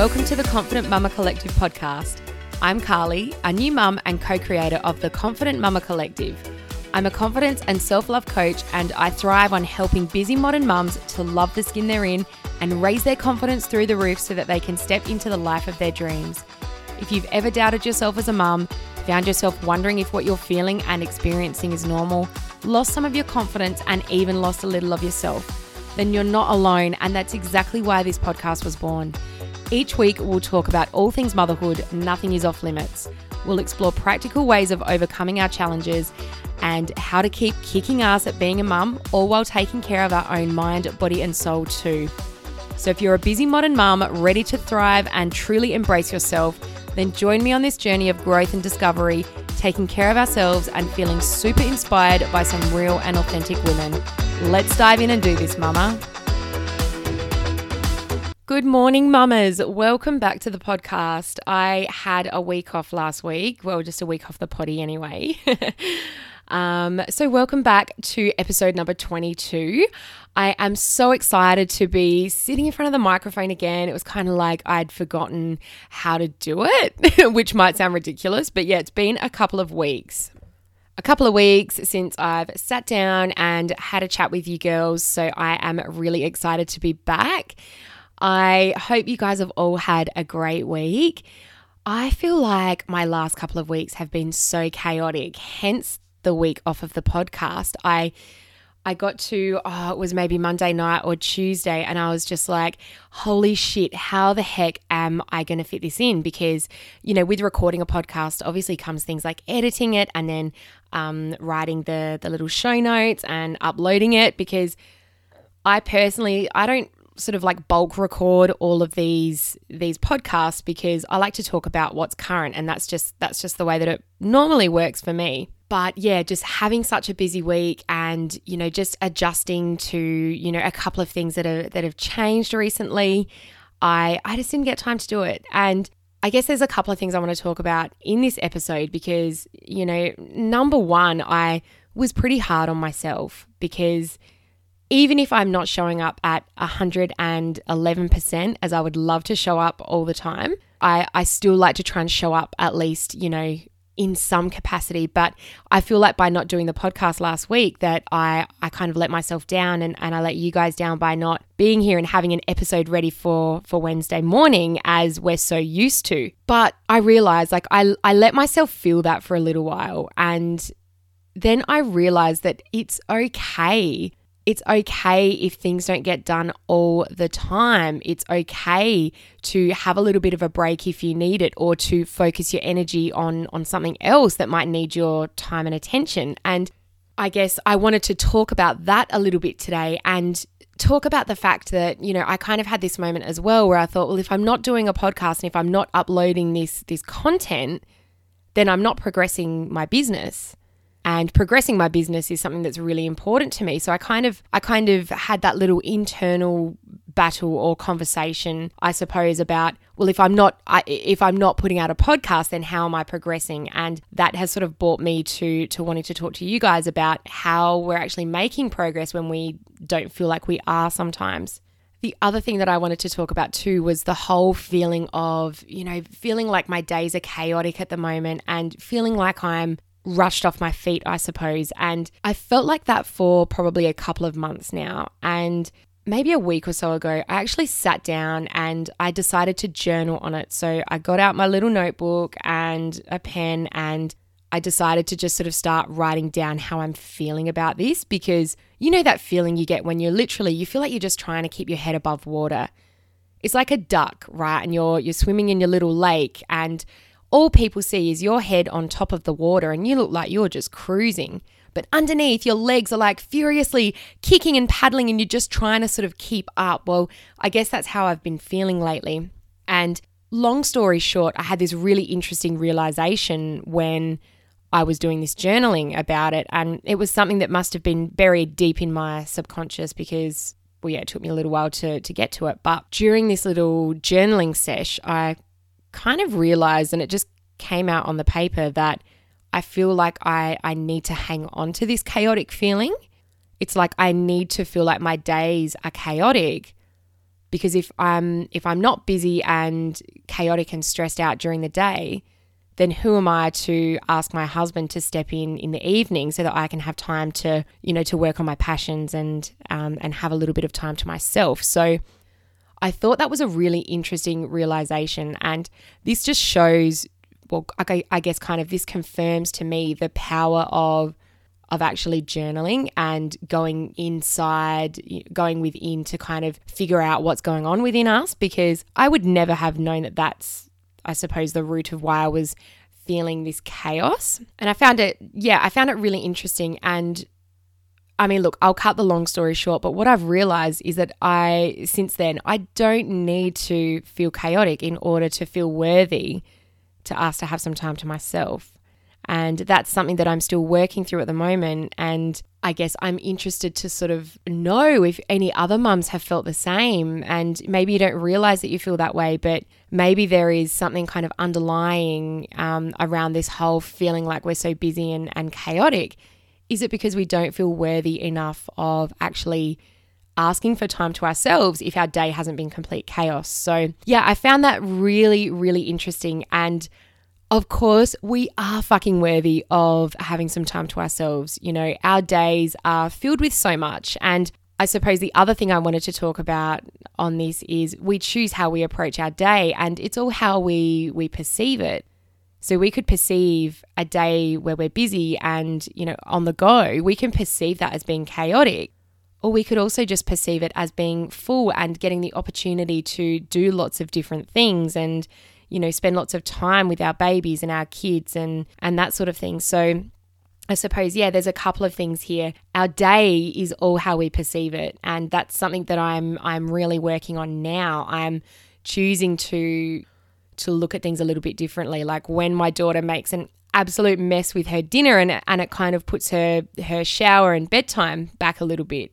Welcome to the Confident Mama Collective podcast. I'm Carly, a new mum and co creator of the Confident Mama Collective. I'm a confidence and self love coach, and I thrive on helping busy modern mums to love the skin they're in and raise their confidence through the roof so that they can step into the life of their dreams. If you've ever doubted yourself as a mum, found yourself wondering if what you're feeling and experiencing is normal, lost some of your confidence, and even lost a little of yourself, then you're not alone, and that's exactly why this podcast was born. Each week, we'll talk about all things motherhood, nothing is off limits. We'll explore practical ways of overcoming our challenges and how to keep kicking ass at being a mum, all while taking care of our own mind, body, and soul too. So, if you're a busy modern mum ready to thrive and truly embrace yourself, then join me on this journey of growth and discovery, taking care of ourselves and feeling super inspired by some real and authentic women. Let's dive in and do this, mama. Good morning, mamas. Welcome back to the podcast. I had a week off last week. Well, just a week off the potty anyway. um, so, welcome back to episode number 22. I am so excited to be sitting in front of the microphone again. It was kind of like I'd forgotten how to do it, which might sound ridiculous, but yeah, it's been a couple of weeks a couple of weeks since I've sat down and had a chat with you girls. So I am really excited to be back. I hope you guys have all had a great week. I feel like my last couple of weeks have been so chaotic, hence the week off of the podcast. I I got to, oh, it was maybe Monday night or Tuesday, and I was just like, holy shit, how the heck am I going to fit this in? Because, you know, with recording a podcast, obviously comes things like editing it and then um, writing the, the little show notes and uploading it. Because I personally, I don't sort of like bulk record all of these these podcasts because I like to talk about what's current and that's just that's just the way that it normally works for me. But yeah, just having such a busy week and you know just adjusting to, you know, a couple of things that are that have changed recently, I I just didn't get time to do it. And I guess there's a couple of things I want to talk about in this episode because, you know, number 1, I was pretty hard on myself because even if I'm not showing up at 111% as I would love to show up all the time, I, I still like to try and show up at least, you know, in some capacity. But I feel like by not doing the podcast last week that I, I kind of let myself down and, and I let you guys down by not being here and having an episode ready for, for Wednesday morning as we're so used to. But I realized like I, I let myself feel that for a little while and then I realized that it's okay it's okay if things don't get done all the time. It's okay to have a little bit of a break if you need it or to focus your energy on on something else that might need your time and attention. And I guess I wanted to talk about that a little bit today and talk about the fact that, you know, I kind of had this moment as well where I thought, well, if I'm not doing a podcast and if I'm not uploading this this content, then I'm not progressing my business and progressing my business is something that's really important to me. So i kind of i kind of had that little internal battle or conversation i suppose about well if i'm not I, if i'm not putting out a podcast then how am i progressing? And that has sort of brought me to to wanting to talk to you guys about how we're actually making progress when we don't feel like we are sometimes. The other thing that I wanted to talk about too was the whole feeling of, you know, feeling like my days are chaotic at the moment and feeling like I'm rushed off my feet, I suppose. And I felt like that for probably a couple of months now. And maybe a week or so ago, I actually sat down and I decided to journal on it. So I got out my little notebook and a pen and I decided to just sort of start writing down how I'm feeling about this because you know that feeling you get when you're literally you feel like you're just trying to keep your head above water. It's like a duck, right? And you're you're swimming in your little lake and all people see is your head on top of the water and you look like you're just cruising. But underneath, your legs are like furiously kicking and paddling, and you're just trying to sort of keep up. Well, I guess that's how I've been feeling lately. And long story short, I had this really interesting realization when I was doing this journaling about it. And it was something that must have been buried deep in my subconscious because, well, yeah, it took me a little while to, to get to it. But during this little journaling sesh, I kind of realized, and it just came out on the paper, that I feel like I, I need to hang on to this chaotic feeling. It's like I need to feel like my days are chaotic because if I'm if I'm not busy and chaotic and stressed out during the day, then who am I to ask my husband to step in in the evening so that I can have time to, you know, to work on my passions and um, and have a little bit of time to myself. So I thought that was a really interesting realization, and this just shows, well, I, guess, kind of this confirms to me the power of of actually journaling and going inside, going within to kind of figure out what's going on within us because I would never have known that that's, I suppose, the root of why I was feeling this chaos. And I found it, yeah, I found it really interesting. And I mean, look, I'll cut the long story short, but what I've realized is that I, since then, I don't need to feel chaotic in order to feel worthy to ask to have some time to myself. And that's something that I'm still working through at the moment. And I guess I'm interested to sort of know if any other mums have felt the same. And maybe you don't realize that you feel that way, but maybe there is something kind of underlying um, around this whole feeling like we're so busy and, and chaotic. Is it because we don't feel worthy enough of actually asking for time to ourselves if our day hasn't been complete chaos? So, yeah, I found that really, really interesting. And of course, we are fucking worthy of having some time to ourselves. You know, our days are filled with so much. And I suppose the other thing I wanted to talk about on this is we choose how we approach our day and it's all how we we perceive it. So we could perceive a day where we're busy and, you know, on the go, we can perceive that as being chaotic. Or we could also just perceive it as being full and getting the opportunity to do lots of different things and you know, spend lots of time with our babies and our kids and and that sort of thing. So I suppose, yeah, there's a couple of things here. Our day is all how we perceive it. And that's something that I'm I'm really working on now. I'm choosing to to look at things a little bit differently. Like when my daughter makes an absolute mess with her dinner and and it kind of puts her her shower and bedtime back a little bit.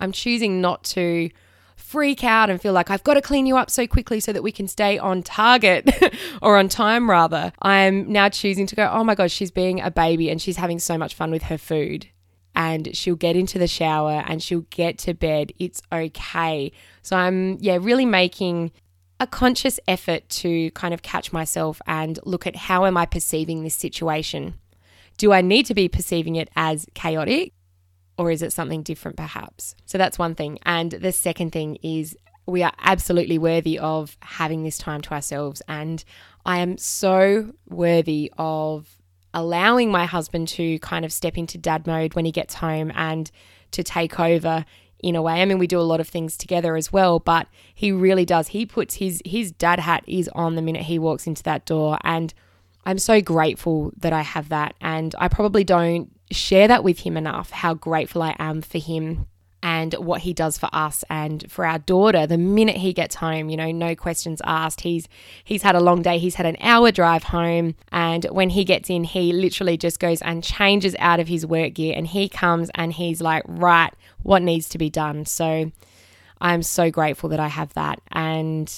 I'm choosing not to freak out and feel like I've got to clean you up so quickly so that we can stay on target or on time rather. I'm now choosing to go, oh my gosh, she's being a baby and she's having so much fun with her food. And she'll get into the shower and she'll get to bed. It's okay. So I'm, yeah, really making a conscious effort to kind of catch myself and look at how am I perceiving this situation? Do I need to be perceiving it as chaotic? or is it something different perhaps? So that's one thing. And the second thing is we are absolutely worthy of having this time to ourselves. And I am so worthy of allowing my husband to kind of step into dad mode when he gets home and to take over in a way. I mean, we do a lot of things together as well, but he really does. He puts his his dad hat is on the minute he walks into that door and I'm so grateful that I have that and I probably don't share that with him enough how grateful I am for him and what he does for us and for our daughter. The minute he gets home you know no questions asked. He's he's had a long day. He's had an hour drive home. And when he gets in he literally just goes and changes out of his work gear and he comes and he's like right what needs to be done? So I'm so grateful that I have that. And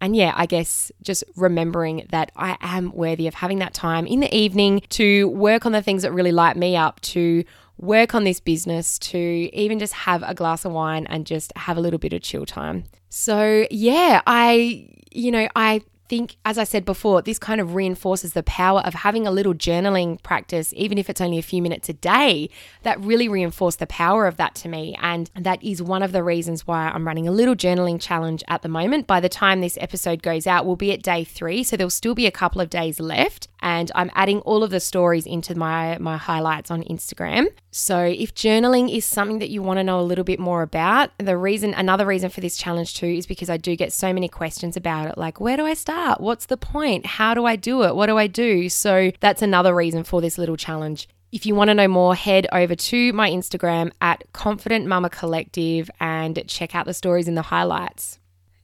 and yeah, I guess just remembering that I am worthy of having that time in the evening to work on the things that really light me up, to work on this business, to even just have a glass of wine and just have a little bit of chill time. So, yeah, I, you know, I think, as I said before, this kind of reinforces the power of having a little journaling practice, even if it's only a few minutes a day. That really reinforced the power of that to me. And that is one of the reasons why I'm running a little journaling challenge at the moment. By the time this episode goes out, we'll be at day three. So there'll still be a couple of days left and I'm adding all of the stories into my my highlights on Instagram. So if journaling is something that you want to know a little bit more about, the reason another reason for this challenge too is because I do get so many questions about it like where do I start? What's the point? How do I do it? What do I do? So that's another reason for this little challenge. If you want to know more, head over to my Instagram at Confident Mama Collective and check out the stories in the highlights.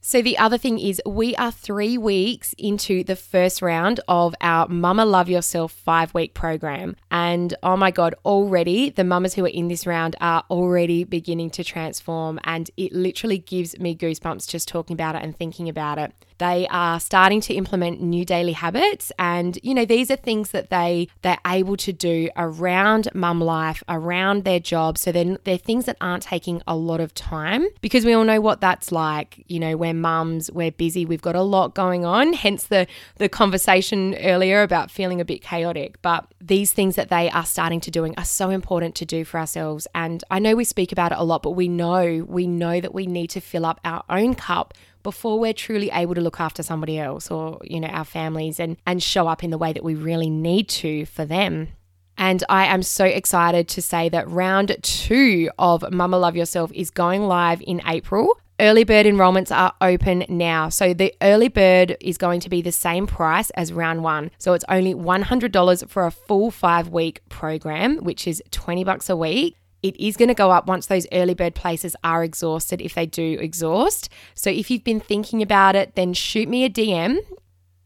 So, the other thing is, we are three weeks into the first round of our Mama Love Yourself five week program. And oh my God, already the mamas who are in this round are already beginning to transform. And it literally gives me goosebumps just talking about it and thinking about it. They are starting to implement new daily habits and you know these are things that they they're able to do around mum life, around their job. So they're, they're things that aren't taking a lot of time because we all know what that's like. You know, we're mums, we're busy, we've got a lot going on, hence the the conversation earlier about feeling a bit chaotic. But these things that they are starting to doing are so important to do for ourselves. And I know we speak about it a lot, but we know we know that we need to fill up our own cup before we're truly able to look after somebody else or you know our families and and show up in the way that we really need to for them and I am so excited to say that round two of Mama Love Yourself is going live in April. Early bird enrollments are open now. So the early bird is going to be the same price as round one. So it's only $100 for a full five week program, which is 20 bucks a week. It is going to go up once those early bird places are exhausted, if they do exhaust. So if you've been thinking about it, then shoot me a DM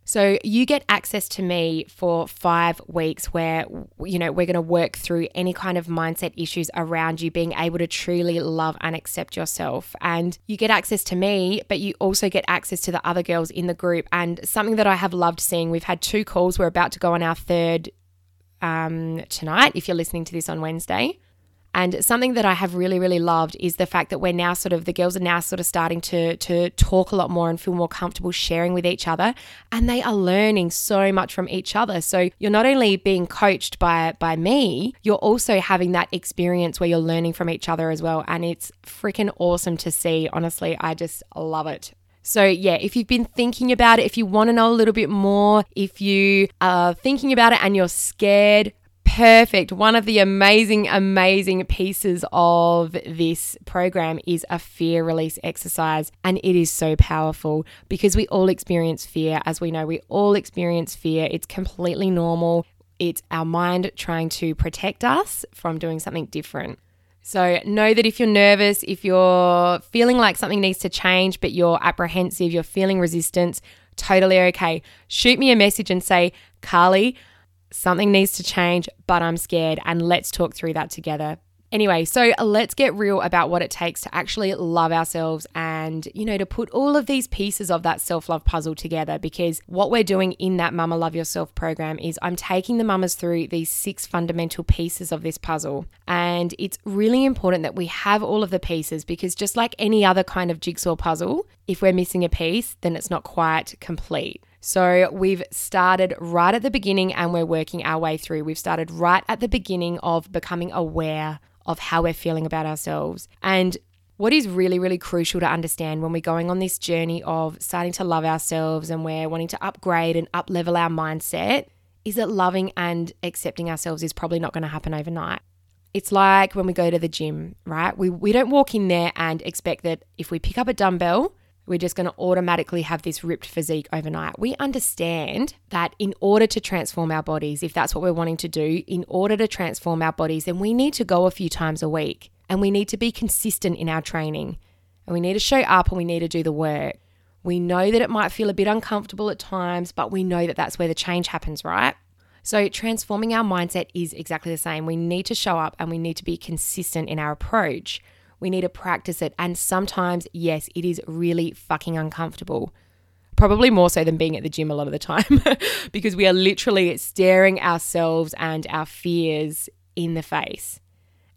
so you get access to me for five weeks where, you know, we're going to work through any kind of mindset issues around you being able to truly love and accept yourself. And you get access to me, but you also get access to the other girls in the group. And something that I have loved seeing, we've had two calls. We're about to go on our third um, tonight, if you're listening to this on Wednesday. And something that I have really, really loved is the fact that we're now sort of the girls are now sort of starting to to talk a lot more and feel more comfortable sharing with each other, and they are learning so much from each other. So you're not only being coached by by me, you're also having that experience where you're learning from each other as well, and it's freaking awesome to see. Honestly, I just love it. So, yeah, if you've been thinking about it, if you want to know a little bit more, if you are thinking about it and you're scared, perfect. One of the amazing, amazing pieces of this program is a fear release exercise. And it is so powerful because we all experience fear. As we know, we all experience fear. It's completely normal. It's our mind trying to protect us from doing something different. So, know that if you're nervous, if you're feeling like something needs to change, but you're apprehensive, you're feeling resistance, totally okay. Shoot me a message and say, Carly, something needs to change, but I'm scared, and let's talk through that together. Anyway, so let's get real about what it takes to actually love ourselves and, you know, to put all of these pieces of that self love puzzle together. Because what we're doing in that Mama Love Yourself program is I'm taking the mamas through these six fundamental pieces of this puzzle. And it's really important that we have all of the pieces because just like any other kind of jigsaw puzzle, if we're missing a piece, then it's not quite complete. So we've started right at the beginning and we're working our way through. We've started right at the beginning of becoming aware of how we're feeling about ourselves. And what is really, really crucial to understand when we're going on this journey of starting to love ourselves and we're wanting to upgrade and up level our mindset is that loving and accepting ourselves is probably not going to happen overnight. It's like when we go to the gym, right? We, we don't walk in there and expect that if we pick up a dumbbell we're just going to automatically have this ripped physique overnight. We understand that in order to transform our bodies, if that's what we're wanting to do, in order to transform our bodies, then we need to go a few times a week and we need to be consistent in our training and we need to show up and we need to do the work. We know that it might feel a bit uncomfortable at times, but we know that that's where the change happens, right? So, transforming our mindset is exactly the same. We need to show up and we need to be consistent in our approach. We need to practice it. And sometimes, yes, it is really fucking uncomfortable. Probably more so than being at the gym a lot of the time because we are literally staring ourselves and our fears in the face.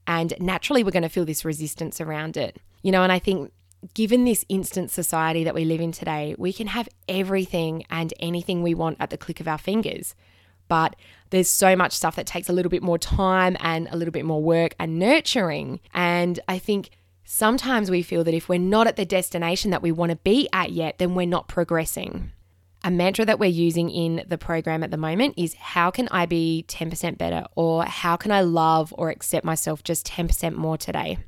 And naturally, we're going to feel this resistance around it. You know, and I think given this instant society that we live in today, we can have everything and anything we want at the click of our fingers but there's so much stuff that takes a little bit more time and a little bit more work and nurturing. And I think sometimes we feel that if we're not at the destination that we want to be at yet, then we're not progressing. A mantra that we're using in the program at the moment is how can I be 10% better or how can I love or accept myself just 10% more today?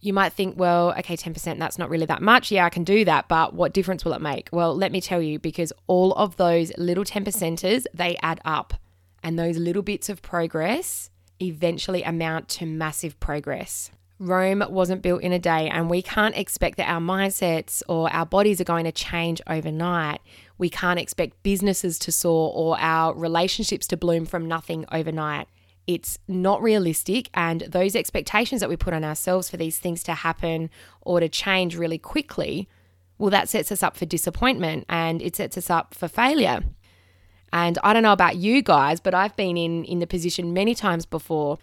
You might think, well, okay, 10%, that's not really that much. Yeah, I can do that, but what difference will it make? Well, let me tell you, because all of those little 10 percenters, they add up. And those little bits of progress eventually amount to massive progress. Rome wasn't built in a day, and we can't expect that our mindsets or our bodies are going to change overnight. We can't expect businesses to soar or our relationships to bloom from nothing overnight. It's not realistic, and those expectations that we put on ourselves for these things to happen or to change really quickly well, that sets us up for disappointment and it sets us up for failure. And I don't know about you guys, but I've been in, in the position many times before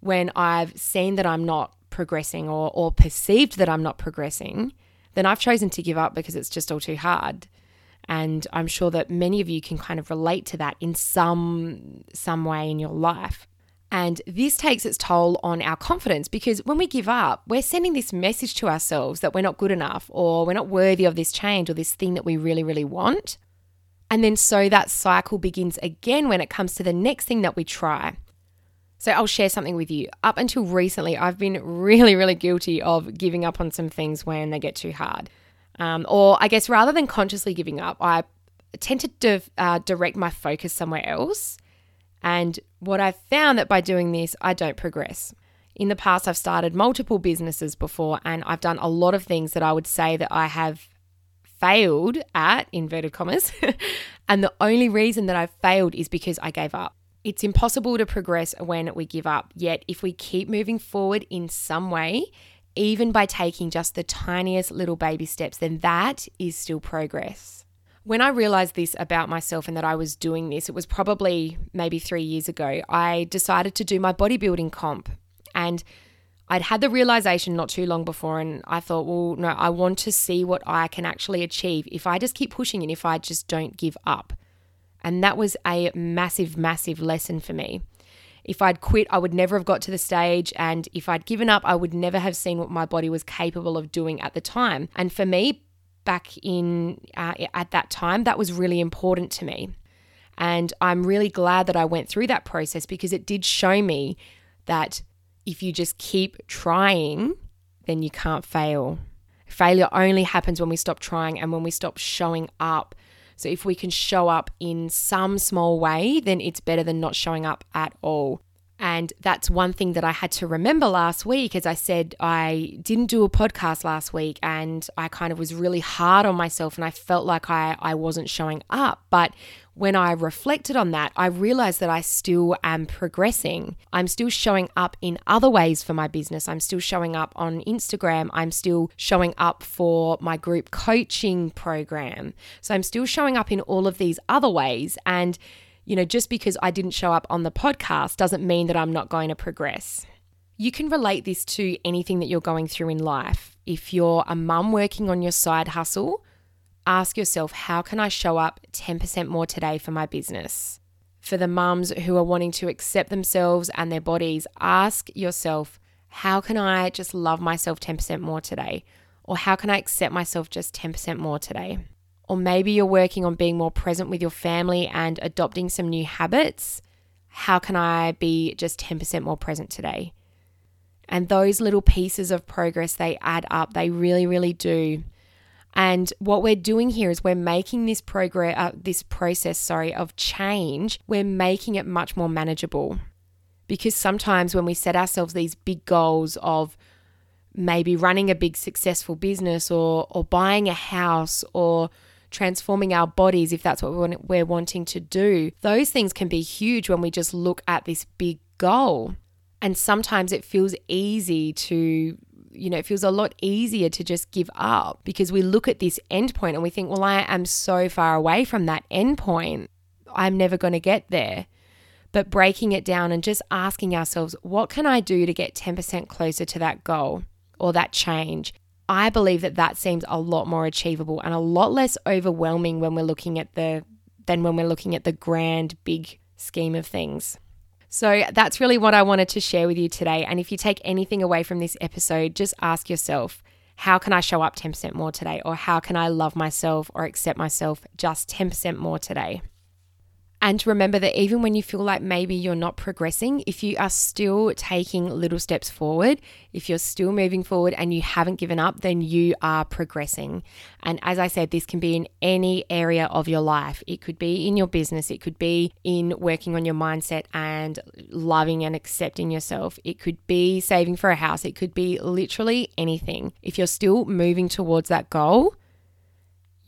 when I've seen that I'm not progressing or, or perceived that I'm not progressing, then I've chosen to give up because it's just all too hard. And I'm sure that many of you can kind of relate to that in some some way in your life. And this takes its toll on our confidence because when we give up, we're sending this message to ourselves that we're not good enough or we're not worthy of this change or this thing that we really, really want. And then so that cycle begins again when it comes to the next thing that we try. So I'll share something with you. Up until recently, I've been really, really guilty of giving up on some things when they get too hard. Um, or I guess rather than consciously giving up, I tend to uh, direct my focus somewhere else. And what I've found that by doing this, I don't progress. In the past, I've started multiple businesses before, and I've done a lot of things that I would say that I have failed at, inverted commas. and the only reason that I've failed is because I gave up. It's impossible to progress when we give up. Yet, if we keep moving forward in some way, even by taking just the tiniest little baby steps, then that is still progress. When I realized this about myself and that I was doing this, it was probably maybe three years ago. I decided to do my bodybuilding comp. And I'd had the realization not too long before, and I thought, well, no, I want to see what I can actually achieve if I just keep pushing and if I just don't give up. And that was a massive, massive lesson for me. If I'd quit, I would never have got to the stage. And if I'd given up, I would never have seen what my body was capable of doing at the time. And for me, back in uh, at that time, that was really important to me. And I'm really glad that I went through that process because it did show me that if you just keep trying, then you can't fail. Failure only happens when we stop trying and when we stop showing up. So if we can show up in some small way, then it's better than not showing up at all. And that's one thing that I had to remember last week. As I said, I didn't do a podcast last week and I kind of was really hard on myself and I felt like I, I wasn't showing up. But when I reflected on that, I realized that I still am progressing. I'm still showing up in other ways for my business. I'm still showing up on Instagram. I'm still showing up for my group coaching program. So I'm still showing up in all of these other ways. And, you know, just because I didn't show up on the podcast doesn't mean that I'm not going to progress. You can relate this to anything that you're going through in life. If you're a mum working on your side hustle, ask yourself how can I show up 10% more today for my business? For the mums who are wanting to accept themselves and their bodies, ask yourself how can I just love myself 10% more today? Or how can I accept myself just 10% more today? Or maybe you're working on being more present with your family and adopting some new habits. How can I be just 10% more present today? And those little pieces of progress, they add up. They really, really do. And what we're doing here is we're making this progress, uh, this process, sorry, of change. We're making it much more manageable. Because sometimes when we set ourselves these big goals of maybe running a big successful business or or buying a house or transforming our bodies if that's what we're wanting to do, those things can be huge when we just look at this big goal. And sometimes it feels easy to you know, it feels a lot easier to just give up because we look at this endpoint and we think, well, I am so far away from that endpoint. I'm never going to get there. But breaking it down and just asking ourselves, what can I do to get 10% closer to that goal or that change? I believe that that seems a lot more achievable and a lot less overwhelming when we're looking at the than when we're looking at the grand big scheme of things. So that's really what I wanted to share with you today. And if you take anything away from this episode, just ask yourself, how can I show up 10% more today? Or how can I love myself or accept myself just 10% more today? And remember that even when you feel like maybe you're not progressing, if you are still taking little steps forward, if you're still moving forward and you haven't given up, then you are progressing. And as I said, this can be in any area of your life. It could be in your business, it could be in working on your mindset and loving and accepting yourself. It could be saving for a house, it could be literally anything. If you're still moving towards that goal,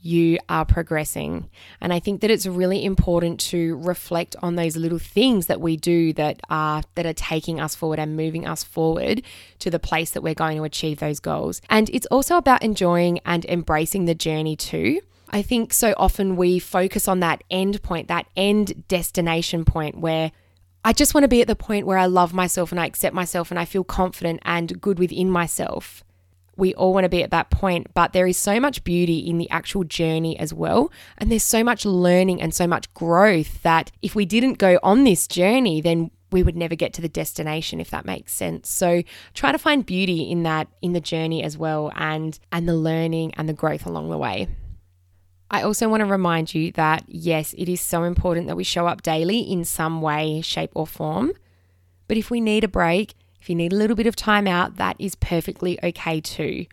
you are progressing. And I think that it's really important to reflect on those little things that we do that are that are taking us forward and moving us forward to the place that we're going to achieve those goals. And it's also about enjoying and embracing the journey too. I think so often we focus on that end point, that end destination point where I just want to be at the point where I love myself and I accept myself and I feel confident and good within myself. We all want to be at that point, but there is so much beauty in the actual journey as well. And there's so much learning and so much growth that if we didn't go on this journey, then we would never get to the destination if that makes sense. So try to find beauty in that in the journey as well and and the learning and the growth along the way. I also want to remind you that yes, it is so important that we show up daily in some way, shape, or form. But if we need a break, if you need a little bit of time out, that is perfectly okay too.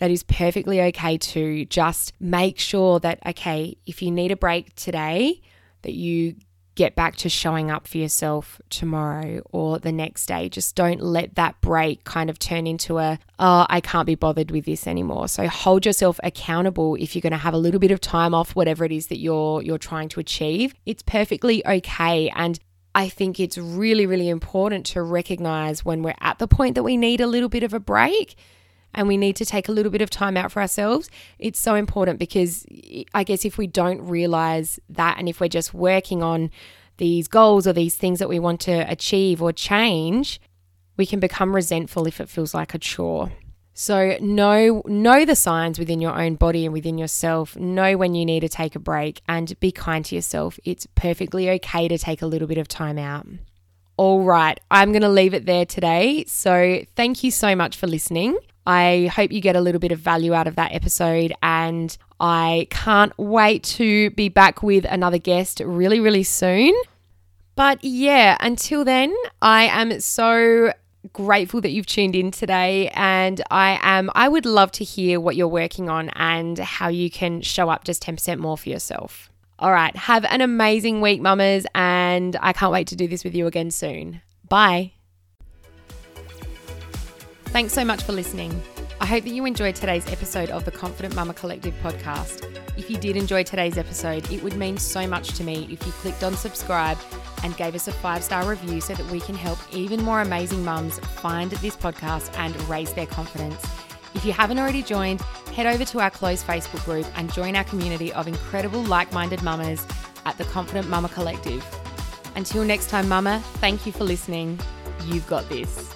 That is perfectly okay too. Just make sure that, okay, if you need a break today, that you get back to showing up for yourself tomorrow or the next day. Just don't let that break kind of turn into a, oh, I can't be bothered with this anymore. So hold yourself accountable if you're going to have a little bit of time off whatever it is that you're you're trying to achieve. It's perfectly okay and I think it's really really important to recognize when we're at the point that we need a little bit of a break and we need to take a little bit of time out for ourselves, it's so important because I guess if we don't realize that and if we're just working on these goals or these things that we want to achieve or change, we can become resentful if it feels like a chore. So know know the signs within your own body and within yourself. Know when you need to take a break and be kind to yourself. It's perfectly okay to take a little bit of time out. All right, I'm going to leave it there today. So, thank you so much for listening. I hope you get a little bit of value out of that episode, and I can't wait to be back with another guest really, really soon. But yeah, until then, I am so grateful that you've tuned in today and I am I would love to hear what you're working on and how you can show up just 10% more for yourself. All right, have an amazing week mamas and I can't wait to do this with you again soon. Bye. Thanks so much for listening. I hope that you enjoyed today's episode of the Confident Mama Collective podcast. If you did enjoy today's episode, it would mean so much to me if you clicked on subscribe and gave us a five star review so that we can help even more amazing mums find this podcast and raise their confidence. If you haven't already joined, head over to our closed Facebook group and join our community of incredible like minded mamas at the Confident Mama Collective. Until next time, Mama, thank you for listening. You've got this.